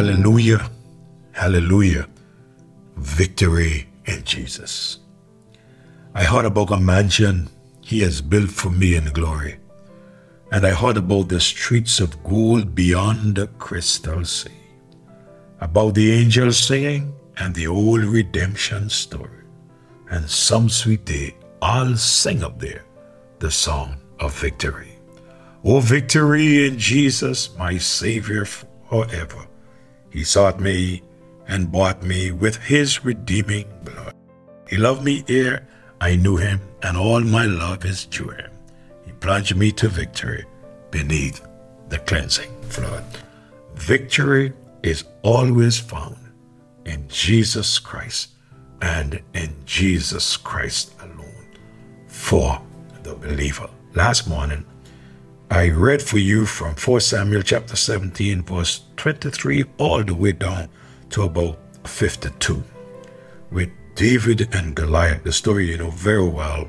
Hallelujah. Hallelujah. Victory in Jesus. I heard about a mansion he has built for me in glory. And I heard about the streets of gold beyond the crystal sea, about the angels singing and the old redemption story. And some sweet day, I'll sing up there the song of victory. Oh, victory in Jesus, my Savior forever. He sought me and bought me with his redeeming blood. He loved me ere I knew him, and all my love is to him. He plunged me to victory beneath the cleansing flood. Victory is always found in Jesus Christ and in Jesus Christ alone for the believer. Last morning, I read for you from 4 Samuel chapter 17, verse 23, all the way down to about 52, with David and Goliath. The story you know very well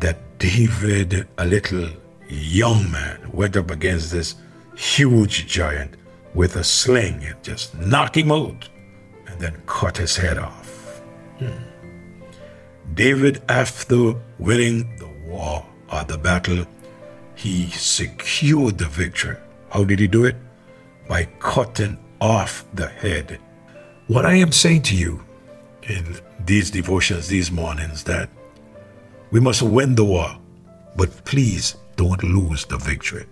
that David, a little young man, went up against this huge giant with a sling and just knocked him out and then cut his head off. Hmm. David, after winning the war or the battle, he secured the victory. How did he do it? By cutting off the head. What I am saying to you in these devotions, these mornings, that we must win the war, but please don't lose the victory.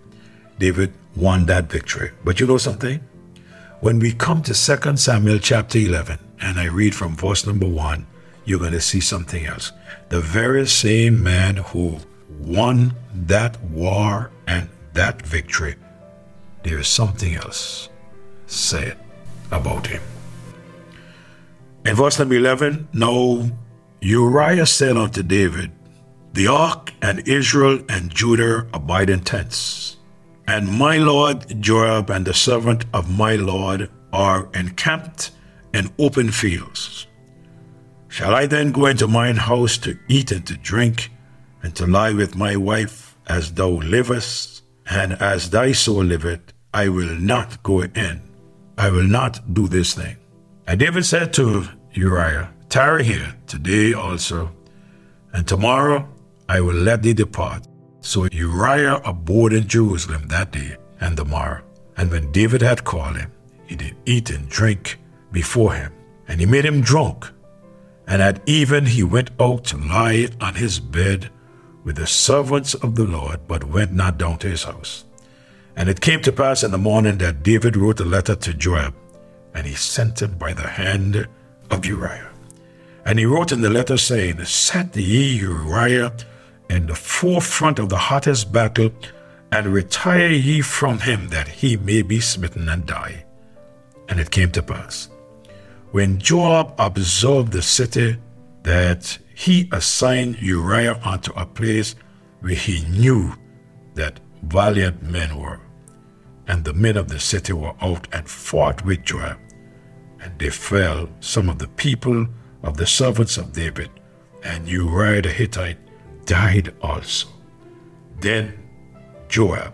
David won that victory. But you know something? When we come to 2 Samuel chapter 11, and I read from verse number 1, you're going to see something else. The very same man who won that war and that victory, there is something else said about him. In verse number 11, now Uriah said unto David, The ark and Israel and Judah abide in tents, and my lord Joab and the servant of my lord are encamped in open fields. Shall I then go into mine house to eat and to drink, and to lie with my wife as thou livest, and as thy soul liveth, I will not go in. I will not do this thing. And David said to Uriah, Tarry here today also, and tomorrow I will let thee depart. So Uriah abode in Jerusalem that day and the morrow. And when David had called him, he did eat and drink before him, and he made him drunk. And at even he went out to lie on his bed with the servants of the Lord, but went not down to his house. And it came to pass in the morning that David wrote a letter to Joab, and he sent it by the hand of Uriah. And he wrote in the letter, saying, Set ye Uriah in the forefront of the hottest battle, and retire ye from him, that he may be smitten and die. And it came to pass, when Joab observed the city, that he assigned Uriah unto a place where he knew that valiant men were. And the men of the city were out and fought with Joab. And they fell, some of the people of the servants of David, and Uriah the Hittite died also. Then Joab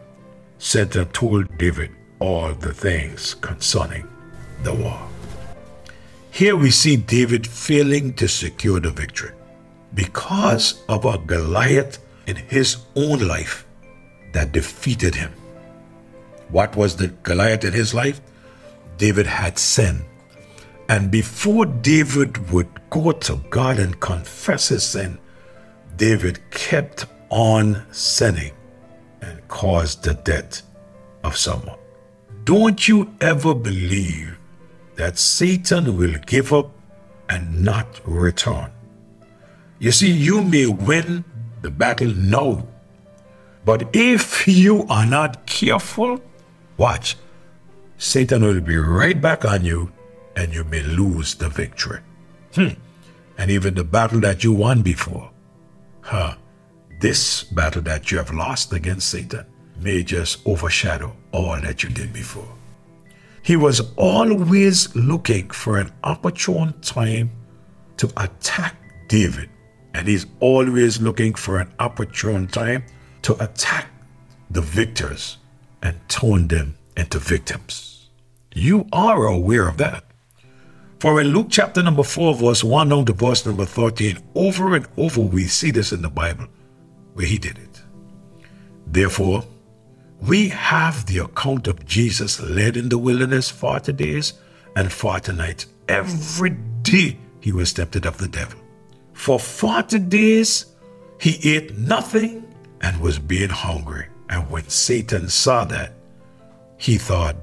sent and told David all the things concerning the war. Here we see David failing to secure the victory because of a Goliath in his own life that defeated him. What was the Goliath in his life? David had sin. And before David would go to God and confess his sin, David kept on sinning and caused the death of someone. Don't you ever believe that Satan will give up and not return. You see, you may win the battle now, but if you are not careful, watch, Satan will be right back on you and you may lose the victory. Hmm. And even the battle that you won before. Huh. This battle that you have lost against Satan may just overshadow all that you did before. He was always looking for an opportune time to attack David and he's always looking for an opportune time to attack the victors and turn them into victims. You are aware of that. For in Luke chapter number 4, verse 1 down to verse number 13, over and over we see this in the Bible where he did it. Therefore, we have the account of Jesus led in the wilderness 40 days and 40 nights. Every day he was tempted of the devil. For 40 days he ate nothing and was being hungry. And when Satan saw that, he thought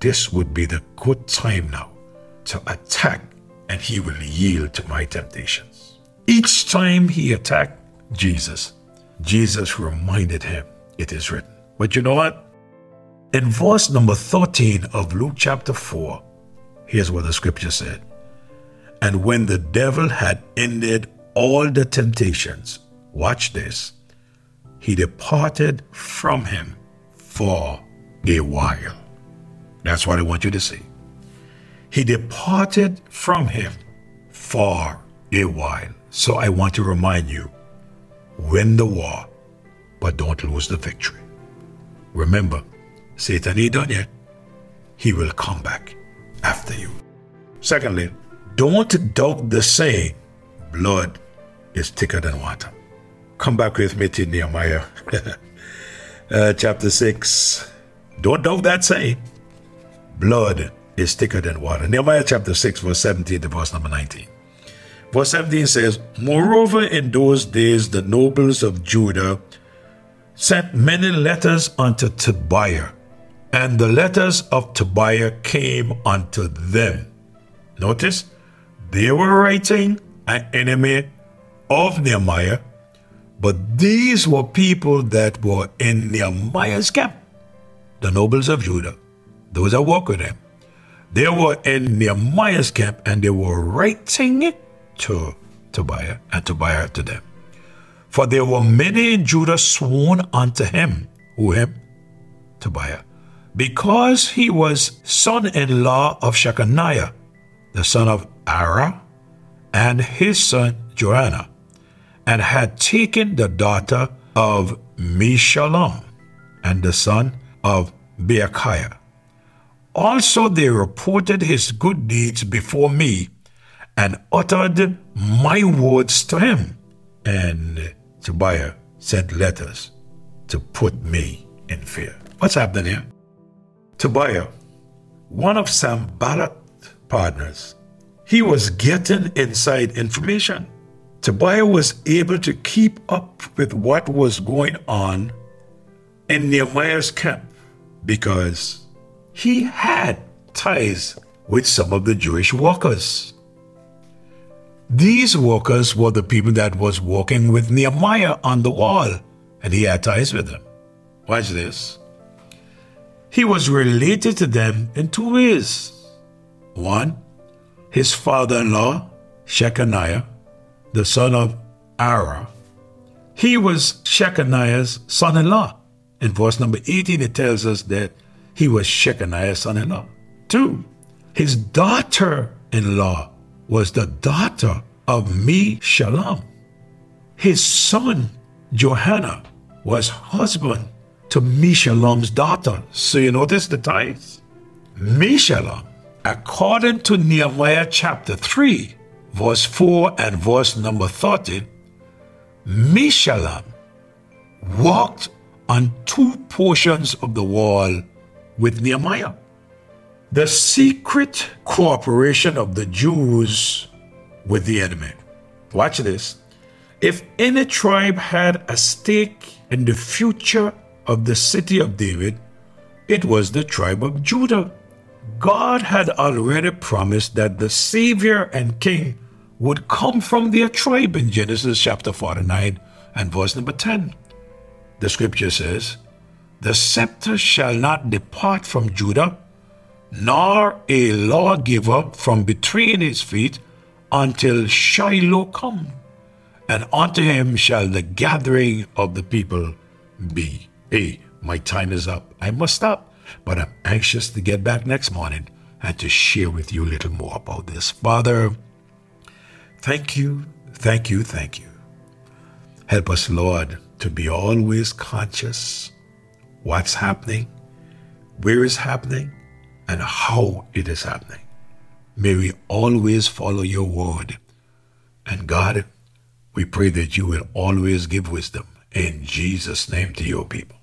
this would be the good time now to attack and he will yield to my temptations. Each time he attacked Jesus, Jesus reminded him, It is written. But you know what? In verse number 13 of Luke chapter 4, here's what the scripture said And when the devil had ended all the temptations, watch this, he departed from him for a while. That's what I want you to see. He departed from him for a while. So I want to remind you win the war, but don't lose the victory. Remember, Satan ain't done yet. He will come back after you. Secondly, don't doubt the saying, blood is thicker than water. Come back with me to Nehemiah uh, chapter 6. Don't doubt that saying. Blood is thicker than water. Nehemiah chapter 6, verse 17 to verse number 19. Verse 17 says, Moreover, in those days the nobles of Judah sent many letters unto Tobiah, and the letters of Tobiah came unto them. Notice, they were writing an enemy of Nehemiah, but these were people that were in Nehemiah's camp, the nobles of Judah, those that work with him. They were in Nehemiah's camp and they were writing it to Tobiah and Tobiah to them. For there were many in Judah sworn unto him, who him? Tobiah, because he was son in law of Shechaniah, the son of Arah, and his son Joanna, and had taken the daughter of Meshullam, and the son of Berechiah. Also they reported his good deeds before me, and uttered my words to him. And Tobiah sent letters to put me in fear. What's happening here? Tobiah, one of Sanballat's partners, he was getting inside information. Tobiah was able to keep up with what was going on in Nehemiah's camp because he had ties with some of the Jewish workers. These workers were the people that was working with Nehemiah on the wall, and he had ties with them. Watch this. He was related to them in two ways. One, his father in law, Shechaniah, the son of Arah. He was Shechaniah's son in law. In verse number 18, it tells us that he was Shechaniah's son in law. Two, his daughter in law was the daughter of Meshullam. His son, Johanna, was husband to Meshullam's daughter. So you notice the ties? Meshullam, according to Nehemiah chapter 3, verse 4 and verse number 13, Meshullam walked on two portions of the wall with Nehemiah. The secret cooperation of the Jews with the enemy. Watch this. If any tribe had a stake in the future of the city of David, it was the tribe of Judah. God had already promised that the Savior and King would come from their tribe in Genesis chapter 49 and verse number 10. The scripture says, The scepter shall not depart from Judah, nor a lawgiver from between his feet until Shiloh come, and unto him shall the gathering of the people be. Hey, my time is up. I must stop, but I'm anxious to get back next morning and to share with you a little more about this. Father, thank you, thank you, thank you. Help us, Lord, to be always conscious what's happening, where it's happening, and how it is happening. May we always follow your word. And God, we pray that you will always give wisdom in Jesus' name to your people.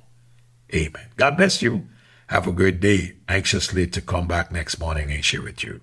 Amen. God bless you. Have a great day. Anxiously to come back next morning and share with you.